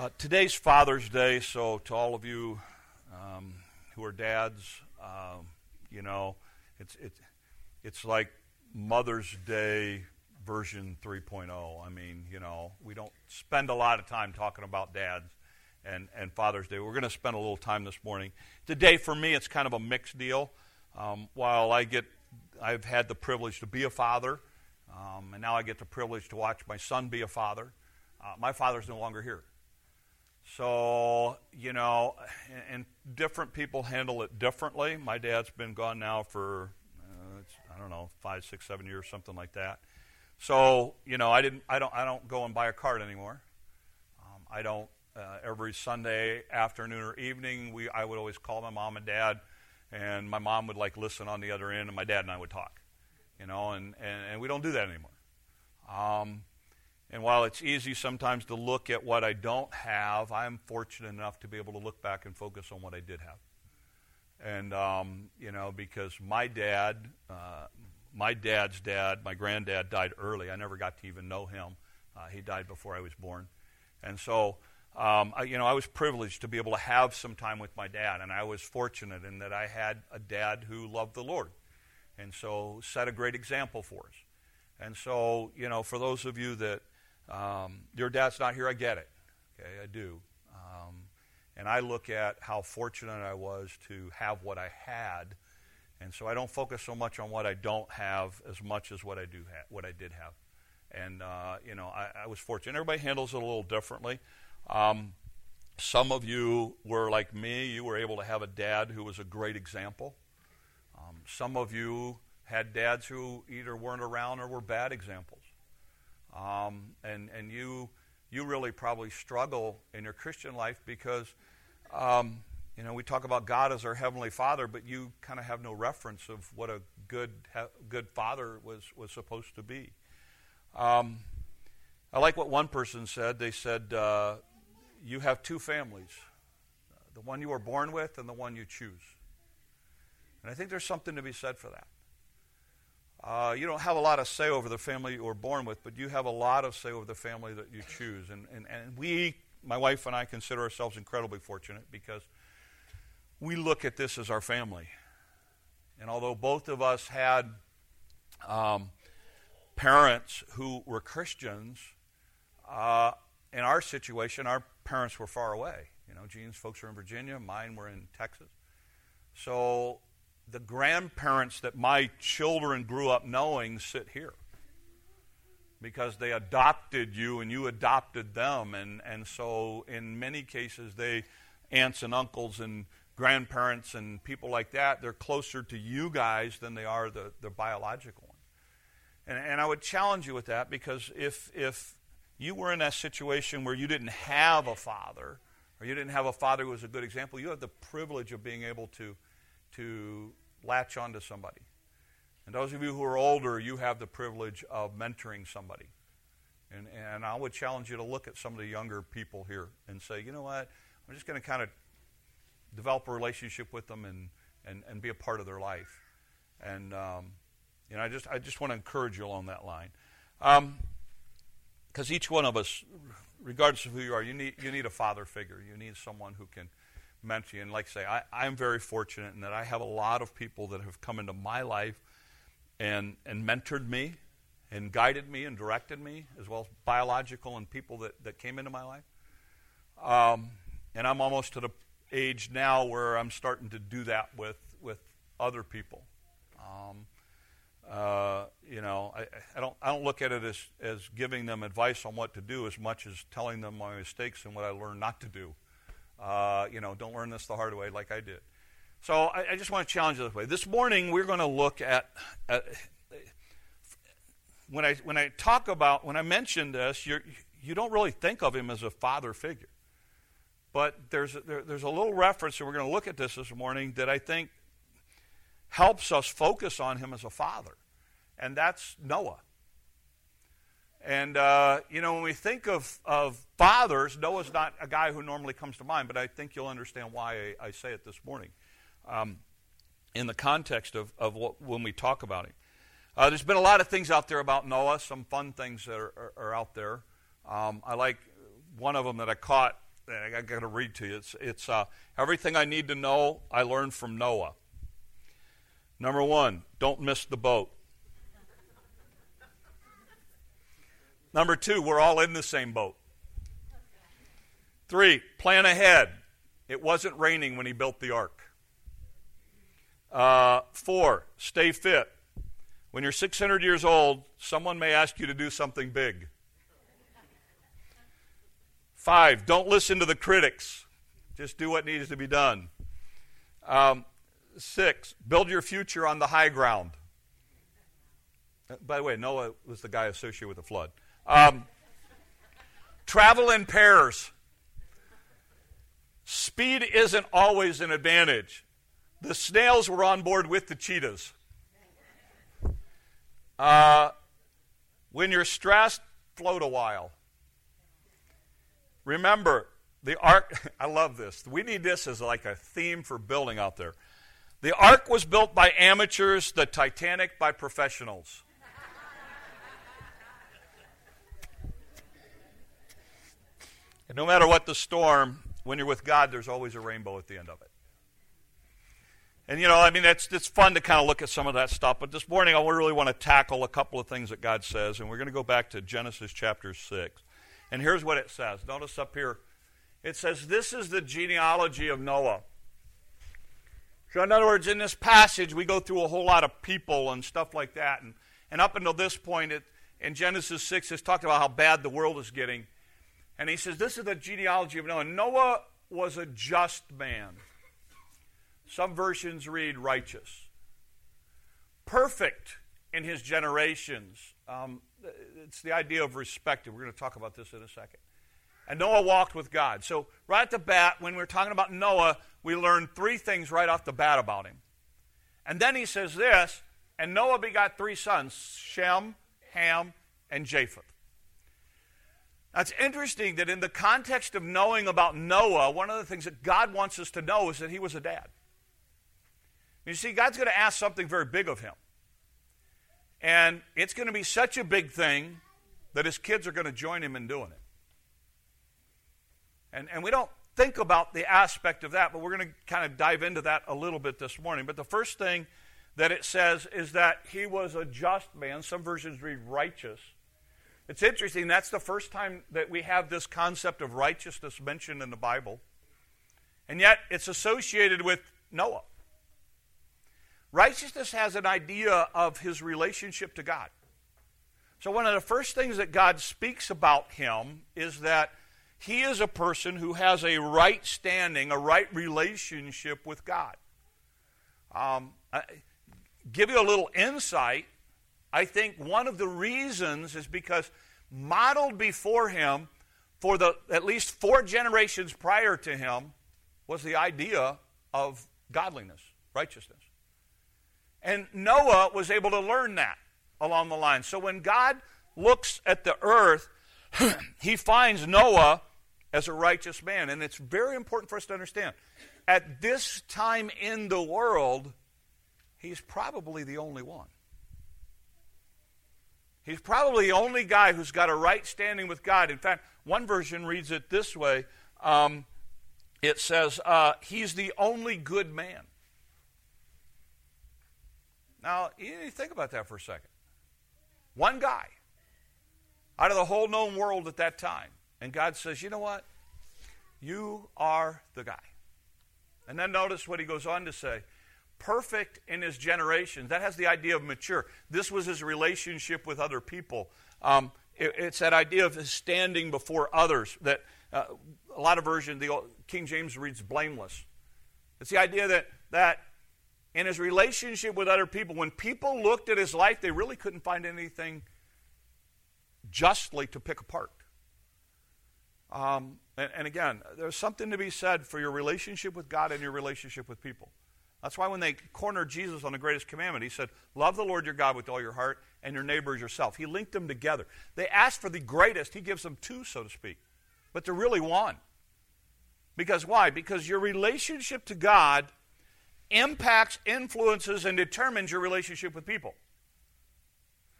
Uh, today's Father's Day, so to all of you um, who are dads, um, you know, it's it's it's like Mother's Day version 3.0. I mean, you know, we don't spend a lot of time talking about dads and, and Father's Day. We're going to spend a little time this morning. Today, for me, it's kind of a mixed deal. Um, while I get, I've had the privilege to be a father, um, and now I get the privilege to watch my son be a father. Uh, my father's no longer here. So, you know, and, and, different people handle it differently. My dad's been gone now for, uh, I don't know, five, six, seven years, something like that. So, you know, I didn't, I don't, I don't go and buy a card anymore. Um, I don't. Uh, every Sunday afternoon or evening, we, I would always call my mom and dad, and my mom would like listen on the other end, and my dad and I would talk. You know, and, and, and we don't do that anymore. Um, and while it's easy sometimes to look at what I don't have, I'm fortunate enough to be able to look back and focus on what I did have. And, um, you know, because my dad, uh, my dad's dad, my granddad died early. I never got to even know him. Uh, he died before I was born. And so, um, I, you know, I was privileged to be able to have some time with my dad. And I was fortunate in that I had a dad who loved the Lord. And so set a great example for us. And so, you know, for those of you that um, your dad's not here, I get it. Okay, I do. Um, and I look at how fortunate I was to have what I had. And so I don't focus so much on what I don't have as much as what I do ha- what I did have. And uh, you know, I, I, was fortunate. Everybody handles it a little differently. Um, some of you were like me. You were able to have a dad who was a great example. Um, some of you had dads who either weren't around or were bad examples. Um, and and you you really probably struggle in your Christian life because um, you know we talk about God as our heavenly Father, but you kind of have no reference of what a good good father was was supposed to be. Um, I like what one person said. They said uh, you have two families, the one you were born with and the one you choose. And I think there's something to be said for that. Uh, you don't have a lot of say over the family you were born with, but you have a lot of say over the family that you choose. And, and, and we, my wife and I, consider ourselves incredibly fortunate because we look at this as our family. And although both of us had um, parents who were Christians, uh, in our situation, our parents were far away. You know, Jean's folks were in Virginia, mine were in Texas. So the grandparents that my children grew up knowing sit here. Because they adopted you and you adopted them and, and so in many cases they aunts and uncles and grandparents and people like that they're closer to you guys than they are the, the biological one. And, and i would challenge you with that because if if you were in that situation where you didn't have a father or you didn't have a father who was a good example you have the privilege of being able to to latch onto somebody. And those of you who are older, you have the privilege of mentoring somebody. And, and I would challenge you to look at some of the younger people here and say, you know what, I'm just going to kind of develop a relationship with them and, and, and be a part of their life. And um, you know, I just I just want to encourage you along that line, because um, each one of us, regardless of who you are, you need you need a father figure. You need someone who can mention you. And like I say, I, I'm very fortunate in that I have a lot of people that have come into my life and, and mentored me and guided me and directed me, as well as biological and people that, that came into my life. Um, and I'm almost to the age now where I'm starting to do that with, with other people. Um, uh, you know, I, I, don't, I don't look at it as, as giving them advice on what to do as much as telling them my mistakes and what I learned not to do. Uh, you know, don't learn this the hard way like I did. So I, I just want to challenge you this way. This morning we're going to look at, at when I when I talk about when I mention this, you you don't really think of him as a father figure, but there's there, there's a little reference, and we're going to look at this this morning that I think helps us focus on him as a father, and that's Noah. And, uh, you know, when we think of, of fathers, Noah's not a guy who normally comes to mind, but I think you'll understand why I, I say it this morning um, in the context of, of what, when we talk about him. Uh, there's been a lot of things out there about Noah, some fun things that are, are, are out there. Um, I like one of them that I caught that I got to read to you. It's, it's uh, everything I need to know I learned from Noah. Number one, don't miss the boat. Number two, we're all in the same boat. Three, plan ahead. It wasn't raining when he built the ark. Uh, four, stay fit. When you're 600 years old, someone may ask you to do something big. Five, don't listen to the critics. Just do what needs to be done. Um, six, build your future on the high ground. Uh, by the way, Noah was the guy associated with the flood. Um, travel in pairs. Speed isn't always an advantage. The snails were on board with the cheetahs. Uh, when you're stressed, float a while. Remember, the ark, I love this. We need this as like a theme for building out there. The ark was built by amateurs, the Titanic by professionals. And no matter what the storm, when you're with God, there's always a rainbow at the end of it. And you know, I mean, it's it's fun to kind of look at some of that stuff. But this morning, I really want to tackle a couple of things that God says, and we're going to go back to Genesis chapter six. And here's what it says. Notice up here, it says, "This is the genealogy of Noah." So, in other words, in this passage, we go through a whole lot of people and stuff like that, and and up until this point, it, in Genesis six, it's talked about how bad the world is getting, and he says, "This is the genealogy of Noah." Noah was a just man. Some versions read righteous. Perfect in his generations. Um, it's the idea of respect. We're going to talk about this in a second. And Noah walked with God. So, right at the bat, when we're talking about Noah, we learn three things right off the bat about him. And then he says this And Noah begot three sons Shem, Ham, and Japheth. That's interesting that in the context of knowing about Noah, one of the things that God wants us to know is that he was a dad. You see, God's going to ask something very big of him. And it's going to be such a big thing that his kids are going to join him in doing it. And, and we don't think about the aspect of that, but we're going to kind of dive into that a little bit this morning. But the first thing that it says is that he was a just man. Some versions read righteous. It's interesting, that's the first time that we have this concept of righteousness mentioned in the Bible. And yet it's associated with Noah. Righteousness has an idea of his relationship to God. So, one of the first things that God speaks about him is that he is a person who has a right standing, a right relationship with God. Um, I, give you a little insight. I think one of the reasons is because modeled before him for the at least four generations prior to him was the idea of godliness, righteousness. And Noah was able to learn that along the line. So when God looks at the earth, he finds Noah as a righteous man. And it's very important for us to understand. At this time in the world, he's probably the only one. He's probably the only guy who's got a right standing with God. In fact, one version reads it this way um, it says, uh, He's the only good man. Now, you think about that for a second. One guy out of the whole known world at that time. And God says, you know what? You are the guy. And then notice what he goes on to say perfect in his generation. That has the idea of mature. This was his relationship with other people. Um, it, it's that idea of his standing before others. That uh, a lot of versions, the King James reads blameless. It's the idea that that in his relationship with other people, when people looked at his life, they really couldn't find anything justly to pick apart. Um, and, and, again, there's something to be said for your relationship with God and your relationship with people. That's why when they cornered Jesus on the greatest commandment, he said, Love the Lord your God with all your heart and your neighbor as yourself. He linked them together. They asked for the greatest, he gives them two, so to speak. But they're really one. Because why? Because your relationship to God impacts, influences, and determines your relationship with people.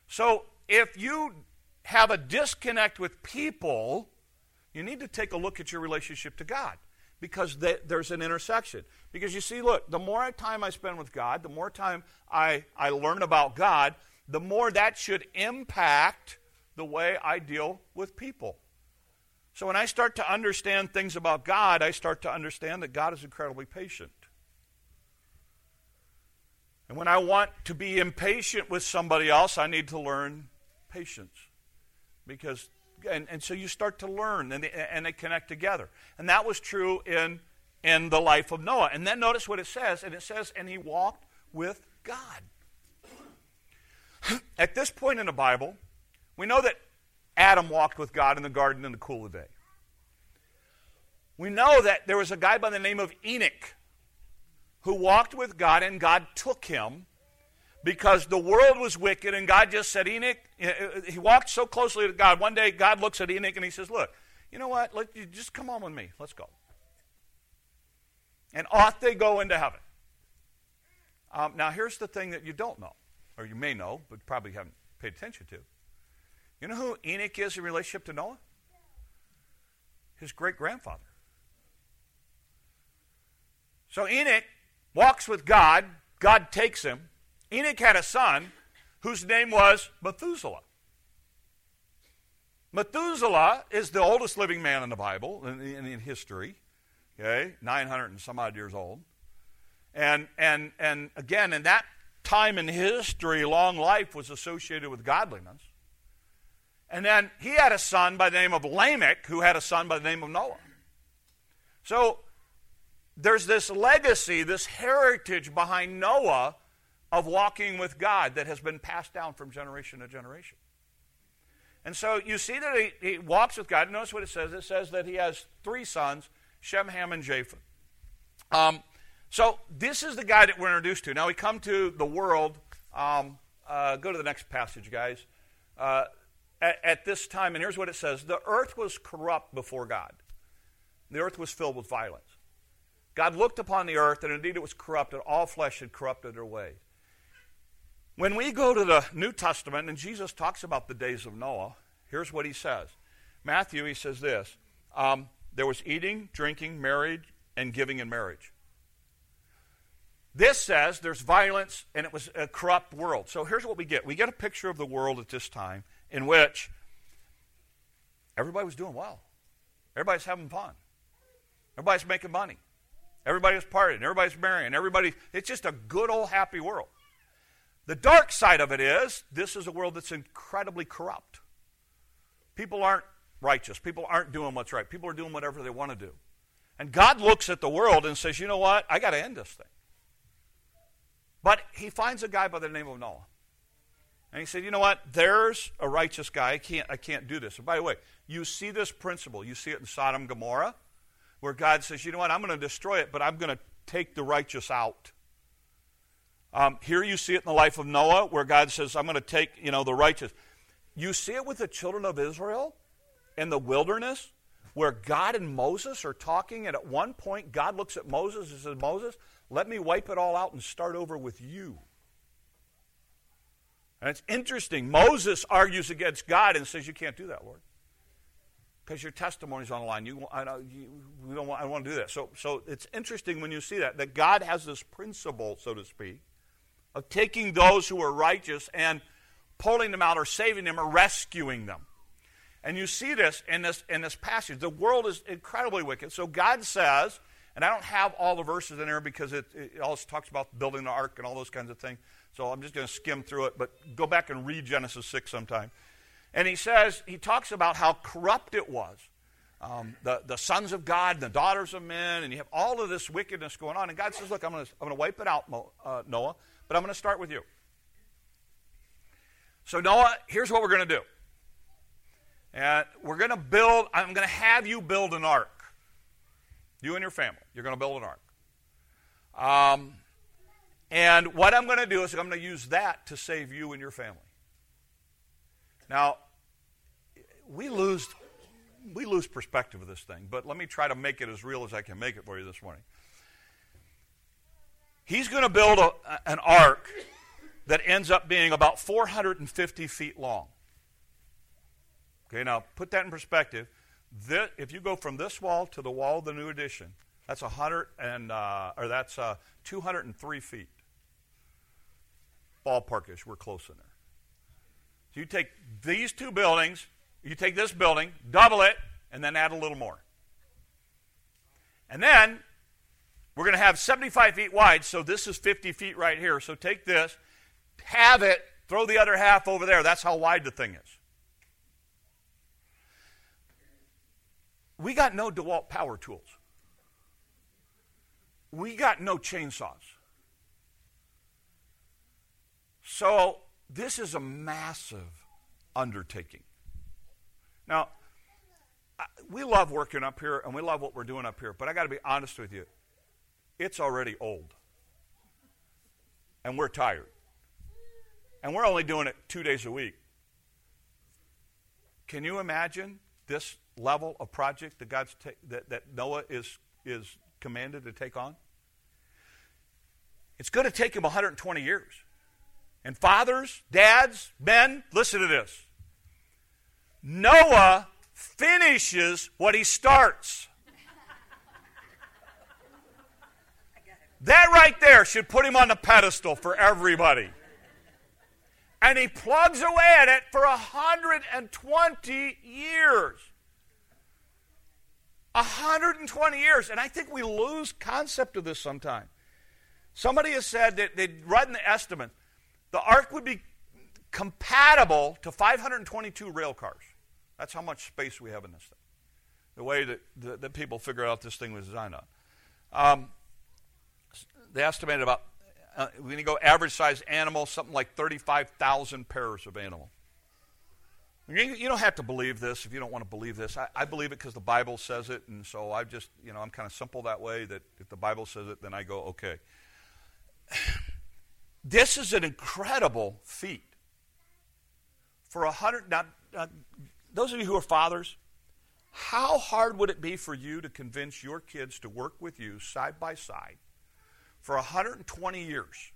So if you have a disconnect with people, you need to take a look at your relationship to God because they, there's an intersection. Because you see, look, the more time I spend with God, the more time I, I learn about God, the more that should impact the way I deal with people. So when I start to understand things about God, I start to understand that God is incredibly patient. And when I want to be impatient with somebody else, I need to learn patience. Because and, and so you start to learn and they, and they connect together. And that was true in, in the life of Noah. And then notice what it says, and it says, and he walked with God. At this point in the Bible, we know that Adam walked with God in the garden in the cool of the day. We know that there was a guy by the name of Enoch who walked with God, and God took him because the world was wicked, and God just said, Enoch, he walked so closely to God. One day, God looks at Enoch and he says, Look, you know what? Let you just come on with me. Let's go. And off they go into heaven. Um, now, here's the thing that you don't know, or you may know, but probably haven't paid attention to. You know who Enoch is in relationship to Noah? His great grandfather. So Enoch walks with God, God takes him. Enoch had a son whose name was Methuselah. Methuselah is the oldest living man in the Bible, in, in, in history, okay, 900 and some odd years old. And, and, and again, in that time in history, long life was associated with godliness. And then he had a son by the name of Lamech, who had a son by the name of Noah. So there's this legacy, this heritage behind Noah of walking with God that has been passed down from generation to generation. And so you see that he, he walks with God. Notice what it says. It says that he has three sons, Shem, Ham, and Japheth. Um, so this is the guy that we're introduced to. Now we come to the world. Um, uh, go to the next passage, guys. Uh, at, at this time, and here's what it says The earth was corrupt before God, the earth was filled with violence. God looked upon the earth, and indeed it was corrupted. All flesh had corrupted their ways. When we go to the New Testament and Jesus talks about the days of Noah, here's what he says. Matthew, he says this um, there was eating, drinking, marriage, and giving in marriage. This says there's violence and it was a corrupt world. So here's what we get we get a picture of the world at this time in which everybody was doing well, everybody's having fun, everybody's making money, everybody's partying, everybody's marrying, everybody, it's just a good old happy world. The dark side of it is this is a world that's incredibly corrupt. People aren't righteous. People aren't doing what's right. People are doing whatever they want to do. And God looks at the world and says, you know what? I got to end this thing. But he finds a guy by the name of Noah. And he said, you know what? There's a righteous guy. I can't, I can't do this. And by the way, you see this principle. You see it in Sodom and Gomorrah, where God says, you know what? I'm going to destroy it, but I'm going to take the righteous out. Um, here you see it in the life of Noah, where God says, I'm going to take, you know, the righteous. You see it with the children of Israel in the wilderness, where God and Moses are talking, and at one point, God looks at Moses and says, Moses, let me wipe it all out and start over with you. And it's interesting. Moses argues against God and says, You can't do that, Lord. Because your testimony's on the line. You, I, you, we don't want, I don't want to do that. So, so it's interesting when you see that, that God has this principle, so to speak, of taking those who are righteous and pulling them out or saving them or rescuing them. And you see this in this in this passage. The world is incredibly wicked. So God says, and I don't have all the verses in there because it, it also talks about building the ark and all those kinds of things. So I'm just going to skim through it, but go back and read Genesis 6 sometime. And he says, he talks about how corrupt it was. Um, the, the sons of God and the daughters of men, and you have all of this wickedness going on. And God says, Look, I'm going to I'm to wipe it out, uh, Noah. But I'm going to start with you. So, Noah, here's what we're going to do. And we're going to build, I'm going to have you build an ark. You and your family. You're going to build an ark. Um, and what I'm going to do is I'm going to use that to save you and your family. Now, we lose we lose perspective of this thing, but let me try to make it as real as I can make it for you this morning. He's going to build a, an ark that ends up being about 450 feet long. Okay, now put that in perspective. This, if you go from this wall to the wall of the new addition, that's a hundred and uh, or that's uh, 203 feet. Ballparkish, we're close in there. So you take these two buildings, you take this building, double it, and then add a little more. And then we're going to have 75 feet wide, so this is 50 feet right here. So take this, have it, throw the other half over there. That's how wide the thing is. We got no DeWalt power tools. We got no chainsaws. So this is a massive undertaking. Now, we love working up here and we love what we're doing up here, but I got to be honest with you. It's already old. And we're tired. And we're only doing it two days a week. Can you imagine this level of project that God's ta- that, that Noah is is commanded to take on? It's going to take him 120 years. And fathers, dads, men, listen to this. Noah finishes what he starts. That right there should put him on the pedestal for everybody. And he plugs away at it for 120 years. 120 years. And I think we lose concept of this sometimes. Somebody has said that they'd run the estimate. The ark would be compatible to 522 rail cars. That's how much space we have in this thing. The way that, that, that people figure out this thing was designed on. Um, they estimated about, uh, when you go average size animal, something like 35,000 pairs of animal. You, you, don't have to believe this if you don't want to believe this. I, I believe it because the Bible says it, and so I just, you know, I'm kind of simple that way that if the Bible says it, then I go, okay. This is an incredible feat. For a hundred, now, now those of you who are fathers, how hard would it be for you to convince your kids to work with you side by side for 120 years?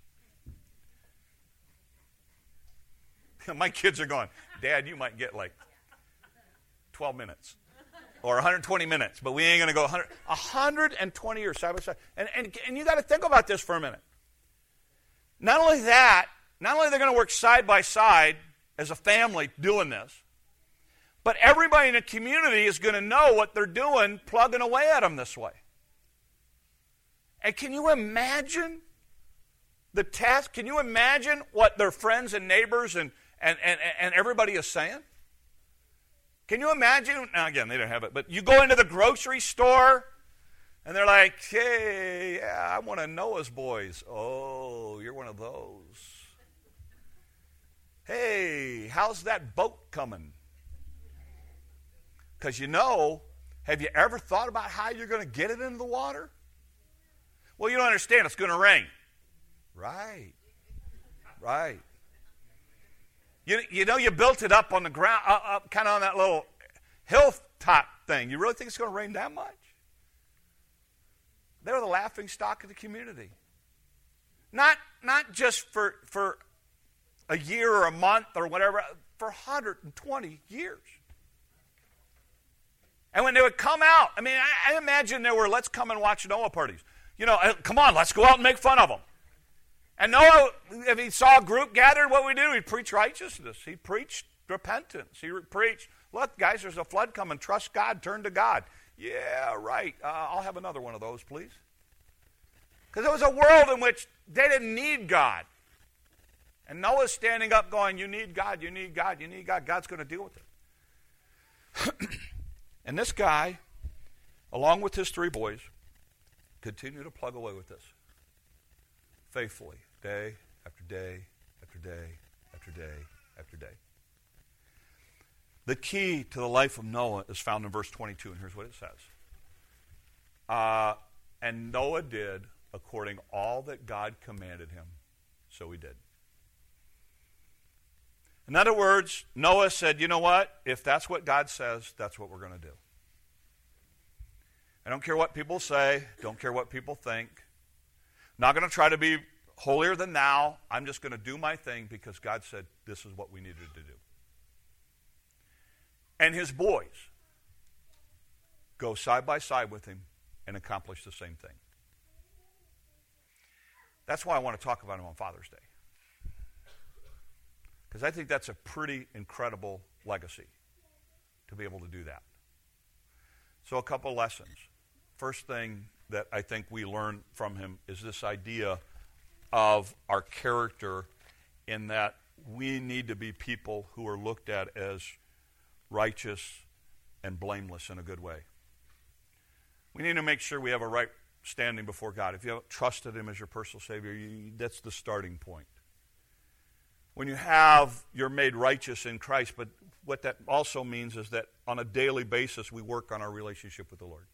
My kids are going, Dad, you might get like 12 minutes or 120 minutes, but we ain't going to go 100, 120 years side by side. And, and, and you got to think about this for a minute. Not only that, not only they're they going to work side by side as a family doing this, but everybody in the community is going to know what they're doing, plugging away at them this way. And can you imagine the task? Can you imagine what their friends and neighbors and, and, and, and everybody is saying? Can you imagine? Now, again, they don't have it, but you go into the grocery store and they're like, hey, yeah, I'm one of Noah's boys. Oh, you're one of those. Hey, how's that boat coming? Because you know, have you ever thought about how you're going to get it into the water? Well, you don't understand. It's going to rain. Right. Right. You, you know, you built it up on the ground, uh, uh, kind of on that little hilltop thing. You really think it's going to rain that much? They were the laughing stock of the community. Not, not just for, for a year or a month or whatever, for 120 years. And when they would come out, I mean, I, I imagine there were let's come and watch Noah parties. You know, uh, come on, let's go out and make fun of them. And Noah, if he saw a group gathered, what we do? He'd preach righteousness. He preached repentance. He preached, look, guys, there's a flood coming. Trust God. Turn to God. Yeah, right. Uh, I'll have another one of those, please. Because it was a world in which they didn't need God. And Noah's standing up going, You need God, you need God, you need God. God's going to deal with it. And this guy, along with his three boys, continue to plug away with this faithfully, day after day after day after day after day. The key to the life of Noah is found in verse 22, and here's what it says. Uh, and Noah did according all that God commanded him, so he did. In other words, Noah said, you know what? If that's what God says, that's what we're going to do. I don't care what people say, don't care what people think. I'm Not going to try to be holier than thou. I'm just going to do my thing because God said this is what we needed to do. And his boys go side by side with him and accomplish the same thing. That's why I want to talk about him on Father's Day. Because I think that's a pretty incredible legacy to be able to do that. So, a couple lessons. First thing that I think we learn from him is this idea of our character, in that we need to be people who are looked at as righteous and blameless in a good way. We need to make sure we have a right standing before God. If you haven't trusted Him as your personal Savior, you, that's the starting point. When you have, you're made righteous in Christ, but what that also means is that on a daily basis, we work on our relationship with the Lord.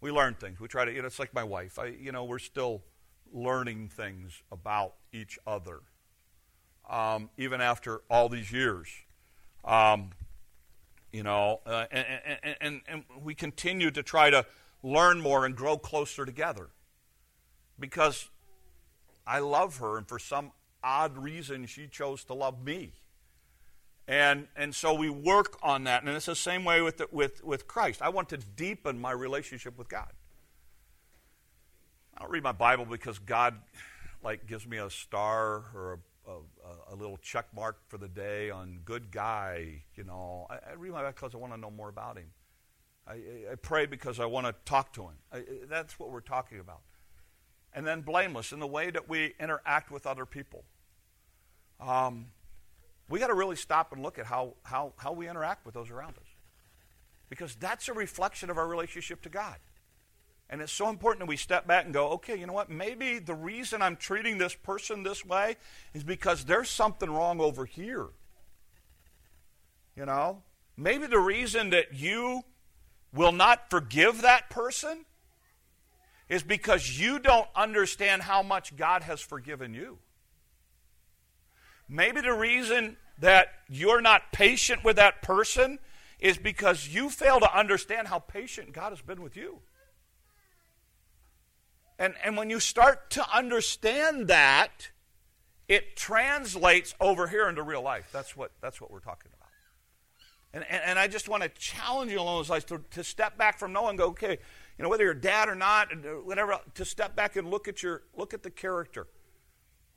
We learn things. We try to, you know, it's like my wife. I, you know, we're still learning things about each other, um, even after all these years. Um, you know, uh, and, and, and, and we continue to try to learn more and grow closer together because I love her, and for some odd reason, she chose to love me. And, and so we work on that. And it's the same way with, the, with, with Christ. I want to deepen my relationship with God. I don't read my Bible because God like gives me a star or a a, a, little check mark for the day on good guy. You know, I, I read my Bible because I want to know more about him. I, I pray because I want to talk to him. I, that's what we're talking about. And then blameless in the way that we interact with other people. Um, we got to really stop and look at how, how, how we interact with those around us. Because that's a reflection of our relationship to God. And it's so important that we step back and go, okay, you know what? Maybe the reason I'm treating this person this way is because there's something wrong over here. You know? Maybe the reason that you will not forgive that person is because you don't understand how much God has forgiven you. Maybe the reason that you're not patient with that person is because you fail to understand how patient God has been with you. And, and when you start to understand that, it translates over here into real life. That's what, that's what we're talking about. And, and, and I just want to challenge you along those lines to, to step back from knowing, go, okay, you know, whether you're dad or not, whatever, to step back and look at your look at the character.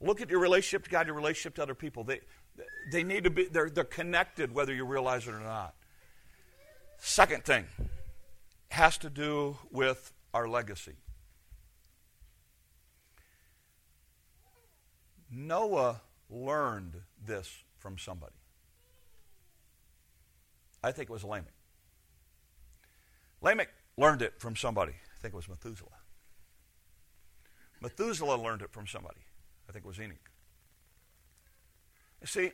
Look at your relationship to God, your relationship to other people. They, they need to be, they're, they're connected whether you realize it or not. Second thing has to do with our legacy. Noah learned this from somebody. I think it was Lamech. Lamech learned it from somebody. I think it was Methuselah. Methuselah learned it from somebody. I think it was Enoch. You see,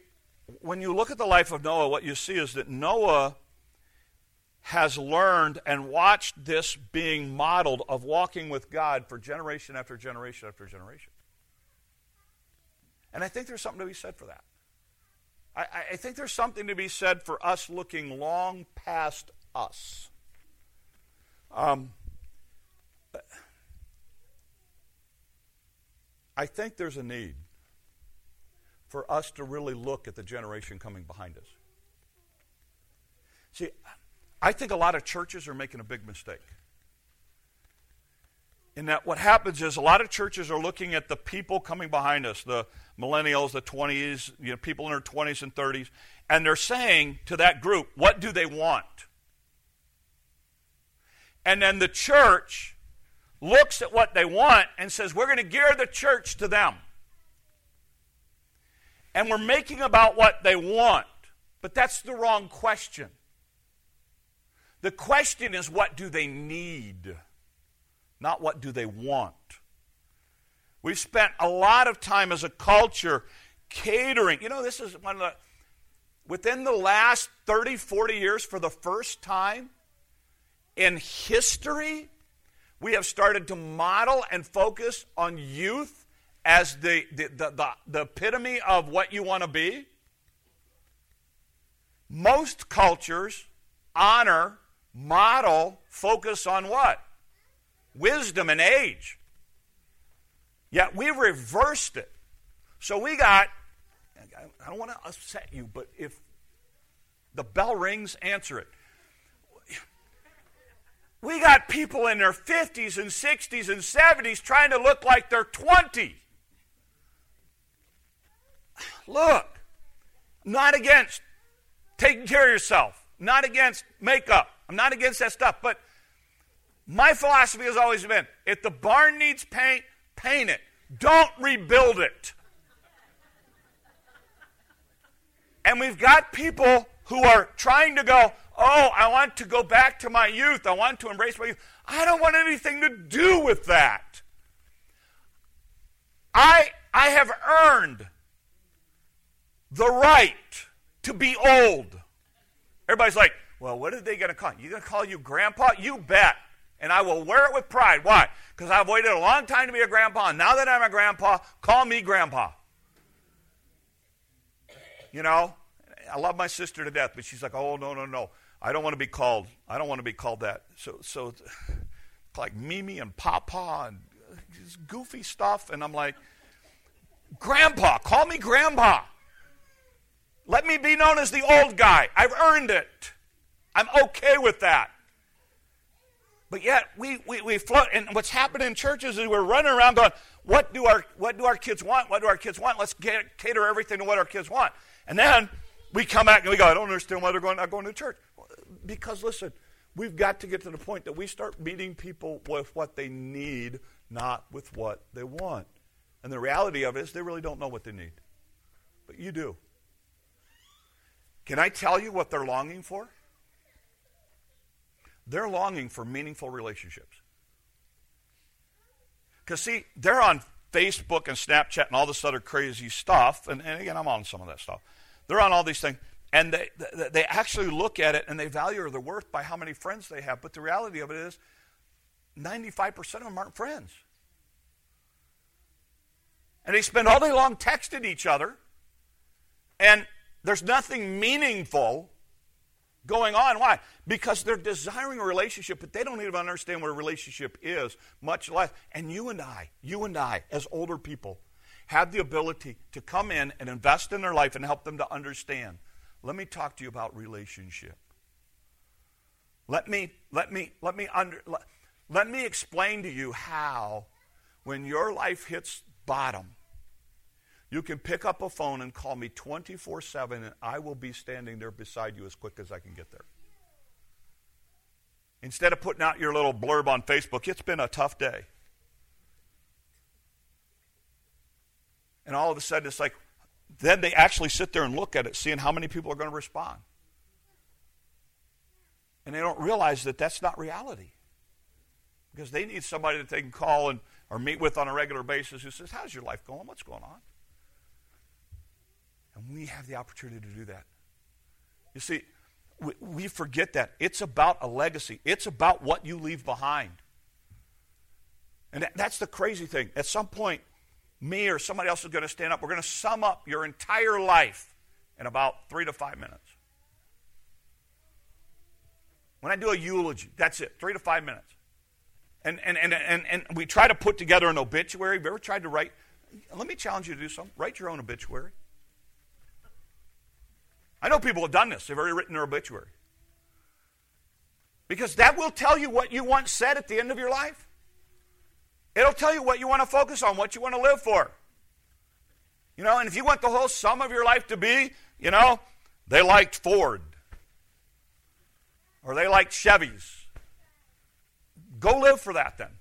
when you look at the life of Noah, what you see is that Noah has learned and watched this being modeled of walking with God for generation after generation after generation. And I think there's something to be said for that. I, I think there's something to be said for us looking long past us. Um, I think there's a need for us to really look at the generation coming behind us. See, I think a lot of churches are making a big mistake in that what happens is a lot of churches are looking at the people coming behind us, the millennials, the 20s, you know, people in their 20s and 30s, and they're saying to that group, what do they want? And then the church looks at what they want and says, we're going to gear the church to them. And we're making about what they want. But that's the wrong question. The question is, what do they need? not what do they want. We've spent a lot of time as a culture catering. You know, this is one of the, within the last 30, 40 years, for the first time in history, we have started to model and focus on youth as the, the, the, the, the epitome of what you want to be. Most cultures honor, model, focus on what? wisdom and age. Yet we reversed it. So we got, I don't want to upset you, but if the bell rings, answer it. People in their 50s and 60s and 70s trying to look like they're 20. Look, not against taking care of yourself, not against makeup. I'm not against that stuff, but my philosophy has always been if the barn needs paint, paint it. Don't rebuild it. And we've got people who are trying to go, oh, I want to go back to my youth. I want to embrace my youth. I don't want anything to do with that. I, I have earned the right to be old. Everybody's like, well, what are they going to call you? You going to call you grandpa? You bet. And I will wear it with pride. Why? Because I've waited a long time to be a grandpa. And now that I'm a grandpa, call me grandpa. You know, I love my sister to death, but she's like, oh, no, no, no. I don't want to be called. I don't want to be called that. So, so like Mimi and Papa and goofy stuff. And I'm like, Grandpa, call me Grandpa. Let me be known as the old guy. I've earned it. I'm okay with that. But yet we, we, we float and what's happening in churches is we're running around going, what do our what do our kids want? What do our kids want? Let's get, cater everything to what our kids want. And then we come back and we go, I don't understand why they're going, not going to church. Because listen, we've got to get to the point that we start meeting people with what they need, not with what they want. And the reality of it is they really don't know what they need. But you do. Can I tell you what they're longing for? They're longing for meaningful relationships. Because, see, they're on Facebook and Snapchat and all this other crazy stuff. And, and again, I'm on some of that stuff. They're on all these things. And they, they actually look at it and they value their worth by how many friends they have. But the reality of it is, 95% of them aren't friends. And they spend all day long texting each other. And there's nothing meaningful going on. Why? Because they're desiring a relationship, but they don't even understand what a relationship is, much less. And you and I, you and I, as older people, have the ability to come in and invest in their life and help them to understand. Let me talk to you about relationship. Let me let me let me under let, let me explain to you how when your life hits bottom you can pick up a phone and call me 24 7, and I will be standing there beside you as quick as I can get there. Instead of putting out your little blurb on Facebook, it's been a tough day. And all of a sudden, it's like, then they actually sit there and look at it, seeing how many people are going to respond. And they don't realize that that's not reality. Because they need somebody that they can call and, or meet with on a regular basis who says, How's your life going? What's going on? And we have the opportunity to do that. You see, we, we forget that. It's about a legacy, it's about what you leave behind. And that, that's the crazy thing. At some point, me or somebody else is going to stand up. We're going to sum up your entire life in about three to five minutes. When I do a eulogy, that's it, three to five minutes. And, and, and, and, and we try to put together an obituary. Have you ever tried to write? Let me challenge you to do something. Write your own obituary. I know people have done this, they've already written their obituary. Because that will tell you what you once said at the end of your life. It'll tell you what you want to focus on, what you want to live for. You know, and if you want the whole sum of your life to be, you know, they liked Ford or they liked Chevys, go live for that then.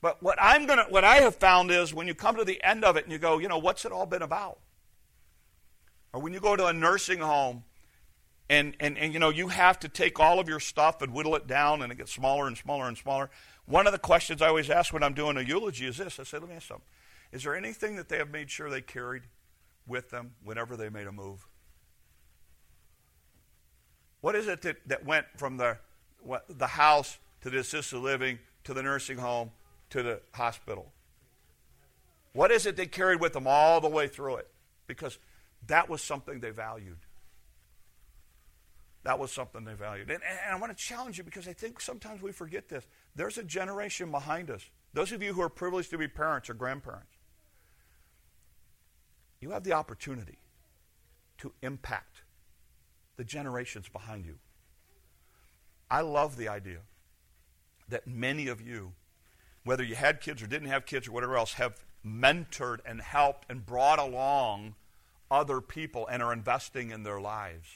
But what I'm gonna, what I have found is when you come to the end of it and you go, you know, what's it all been about? Or when you go to a nursing home and, and, and you know you have to take all of your stuff and whittle it down and it gets smaller and smaller and smaller. One of the questions I always ask when I'm doing a eulogy is this. I say, let me ask something. Is there anything that they have made sure they carried with them whenever they made a move? What is it that, that went from the, what, the house to the assisted living to the nursing home to the hospital? What is it they carried with them all the way through it? Because that was something they valued. That was something they valued. And, and, I want to challenge you because I think sometimes we forget this. There's a generation behind us. Those of you who are privileged to be parents or grandparents, you have the opportunity to impact the generations behind you. I love the idea that many of you, whether you had kids or didn't have kids or whatever else, have mentored and helped and brought along other people and are investing in their lives.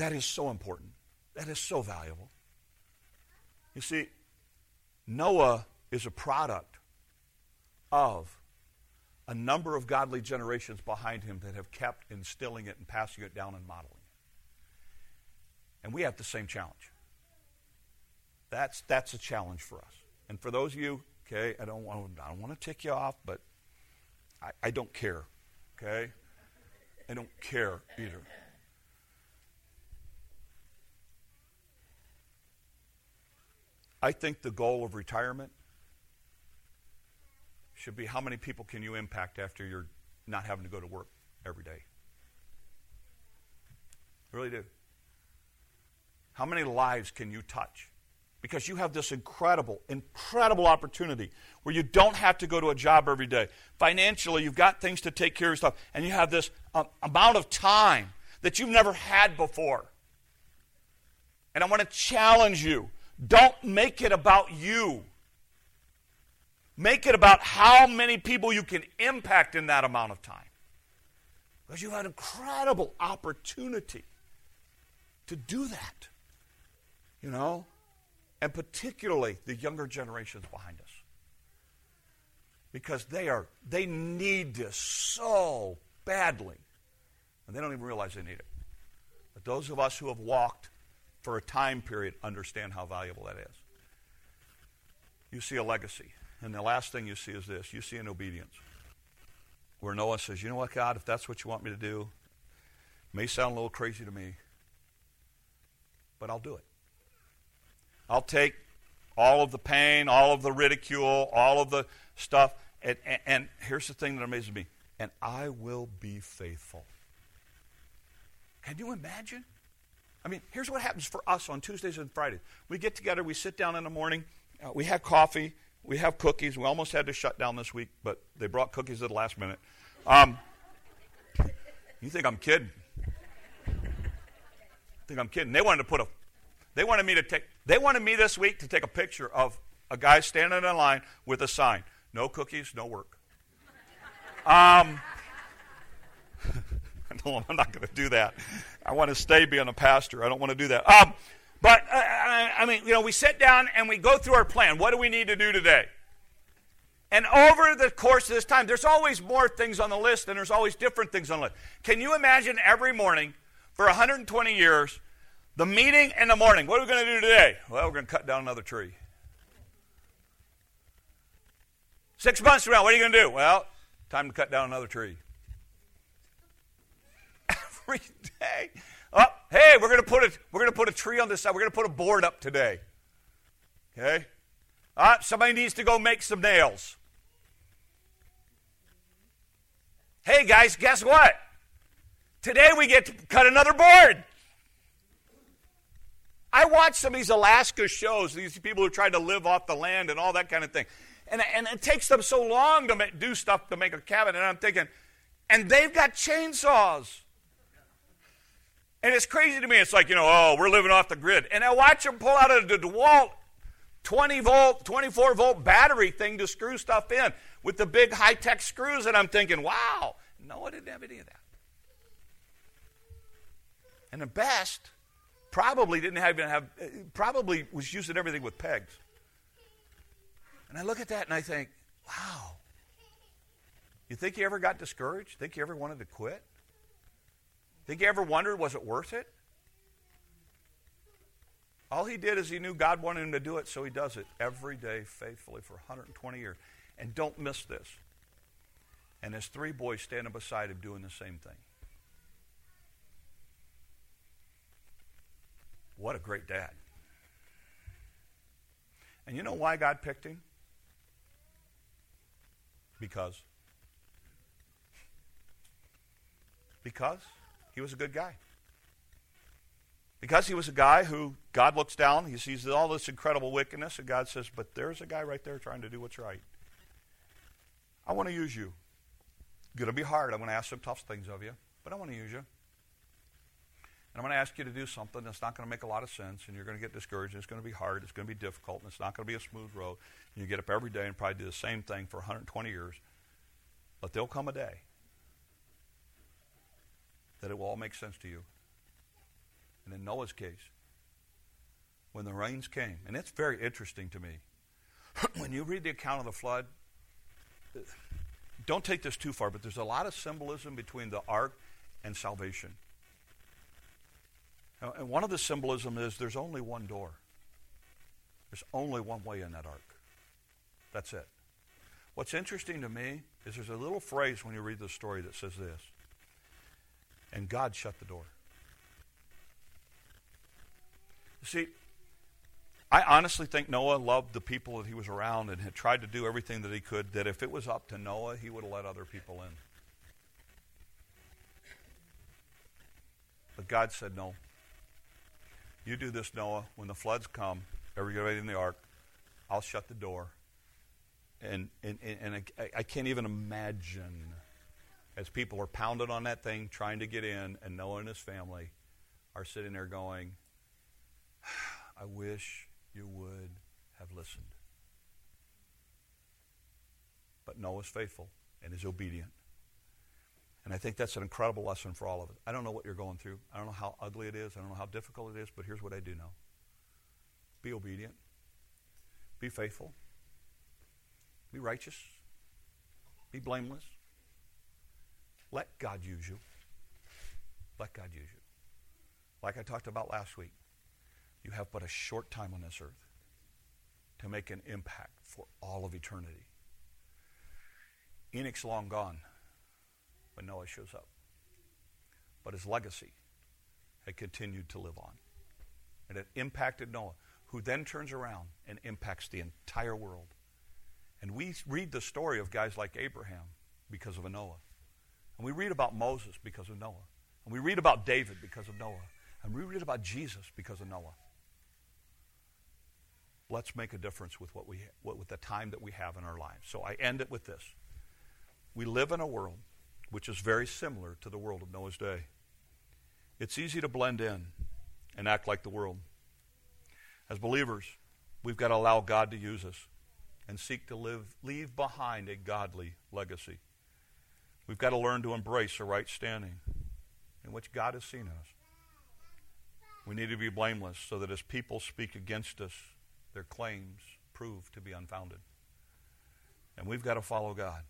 That is so important. That is so valuable. You see, Noah is a product of a number of godly generations behind him that have kept instilling it and passing it down and modeling it. And we have the same challenge. That's, that's a challenge for us. And for those of you, okay, I don't want, I don't want to tick you off, but I, I don't care, okay? I don't care either. I think the goal of retirement should be how many people can you impact after you're not having to go to work every day? I really do. How many lives can you touch? Because you have this incredible, incredible opportunity where you don't have to go to a job every day. Financially, you've got things to take care of stuff, and you have this uh, amount of time that you've never had before. And I want to challenge you don't make it about you. Make it about how many people you can impact in that amount of time. Because you have an incredible opportunity to do that. You know? And particularly the younger generations behind us. Because they are they need this so badly. And they don't even realize they need it. But those of us who have walked for a time period understand how valuable that is. You see a legacy. And the last thing you see is this you see an obedience. Where Noah says, You know what, God, if that's what you want me to do, may sound a little crazy to me, but I'll do it. I'll take all of the pain, all of the ridicule, all of the stuff. And, and, and here's the thing that amazes me and I will be faithful. Can you imagine? I mean, here's what happens for us on Tuesdays and Fridays. We get together, we sit down in the morning, uh, we have coffee, we have cookies. We almost had to shut down this week, but they brought cookies at the last minute. Um, you think I'm kidding? think I'm kidding? They wanted to put a, they wanted me to take, they wanted me this week to take a picture of a guy standing in line with a sign: "No cookies, no work." Um, I'm not going to do that. I want to stay being a pastor. I don't want to do that. Um, but, uh, I mean, you know, we sit down and we go through our plan. What do we need to do today? And over the course of this time, there's always more things on the list and there's always different things on the list. Can you imagine every morning for 120 years, the meeting in the morning? What are we going to do today? Well, we're going to cut down another tree. Six months from now, what are you going to do? Well, time to cut down another tree. Every day. Oh, hey, we're to put a we're to put a tree on this side. We're to put a board up today. Okay? Ah, somebody needs to go make some nails. Hey guys, guess what? Today we get to cut another board. I watch some of these Alaska shows, these people who try to live off the land and all that kind of thing. And, and it takes them so long to make, do stuff to make a cabin. And I'm thinking, and they've got chainsaws. And it's crazy to me. It's like, you know, oh, we're living off the grid. And I watch them pull out a DeWalt 20 volt, 24 volt battery thing to screw stuff in with the big high tech screws. And I'm thinking, wow, no, I didn't have any of that. And the best probably didn't even have probably was using everything with pegs. And I look at that and I think, wow. You think you ever got discouraged? Think you ever wanted to quit? Think you ever wondered, was it worth it? All he did is he knew God wanted him to do it, so he does it every day faithfully for 120 years. And don't miss this. And his three boys standing beside him doing the same thing. What a great dad. And you know why God picked him? Because. Because he was a good guy. Because he was a guy who God looks down, he sees all this incredible wickedness, and God says, But there's a guy right there trying to do what's right. I want to use you. It's going to be hard. I'm going to ask some tough things of you, but I want to use you. And I'm going to ask you to do something that's not going to make a lot of sense, and you're going to get discouraged, and it's going to be hard, it's going to be difficult, and it's not going to be a smooth road. And you get up every day and probably do the same thing for 120 years. But there'll come a day that it will all make sense to you. And in Noah's case, when the rains came, and it's very interesting to me, when you read the account of the flood, don't take this too far, but there's a lot of symbolism between the ark and salvation. And one of the symbolism is there's only one door. There's only one way in that ark. That's it. What's interesting to me is there's a little phrase when you read the story that says this. And God shut the door. See, I honestly think Noah loved the people that he was around and had tried to do everything that he could, that if it was up to Noah, he would have let other people in. But God said, No. You do this, Noah. When the floods come, everybody in the ark, I'll shut the door. And, and, and I, I can't even imagine as people are pounding on that thing trying to get in, and Noah and his family are sitting there going, I wish you would have listened. But Noah's faithful and is obedient. And I think that's an incredible lesson for all of us. I don't know what you're going through. I don't know how ugly it is. I don't know how difficult it is, but here's what I do know be obedient, be faithful, be righteous, be blameless. Let God use you. Let God use you. Like I talked about last week, you have but a short time on this earth to make an impact for all of eternity. Enoch's long gone when Noah shows up. But his legacy had continued to live on. And it impacted Noah, who then turns around and impacts the entire world. And we read the story of guys like Abraham because of a Noah. And we read about Moses because of Noah. And we read about David because of Noah. And we read about Jesus because of Noah let's make a difference with what we what, with the time that we have in our lives. So I end it with this. We live in a world which is very similar to the world of Noah's day. It's easy to blend in and act like the world. As believers, we've got to allow God to use us and seek to live leave behind a godly legacy. We've got to learn to embrace a right standing in which God has seen us. We need to be blameless so that as people speak against us, their claims prove to be unfounded. And we've got to follow God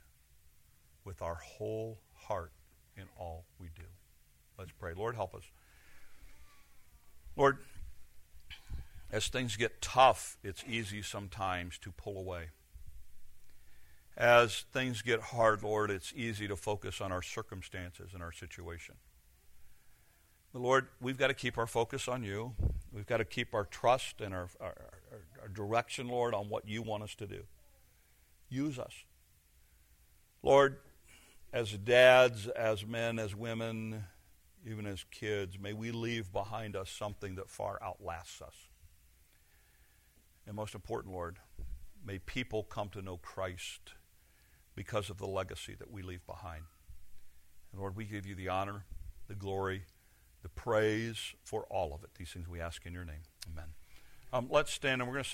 with our whole heart in all we do. Let's pray. Lord, help us. Lord, as things get tough, it's easy sometimes to pull away. As things get hard, Lord, it's easy to focus on our circumstances and our situation. But Lord, we've got to keep our focus on you. We've got to keep our trust and our, our, our, direction, Lord, on what you want us to do. Use us. Lord, as dads, as men, as women, even as kids, may we leave behind us something that far outlasts us. And most important, Lord, may people come to know Christ because of the legacy that we leave behind. And Lord, we give you the honor, the glory, the praise for all of it. These things we ask in your name. Amen. Um, let's stand and we're going to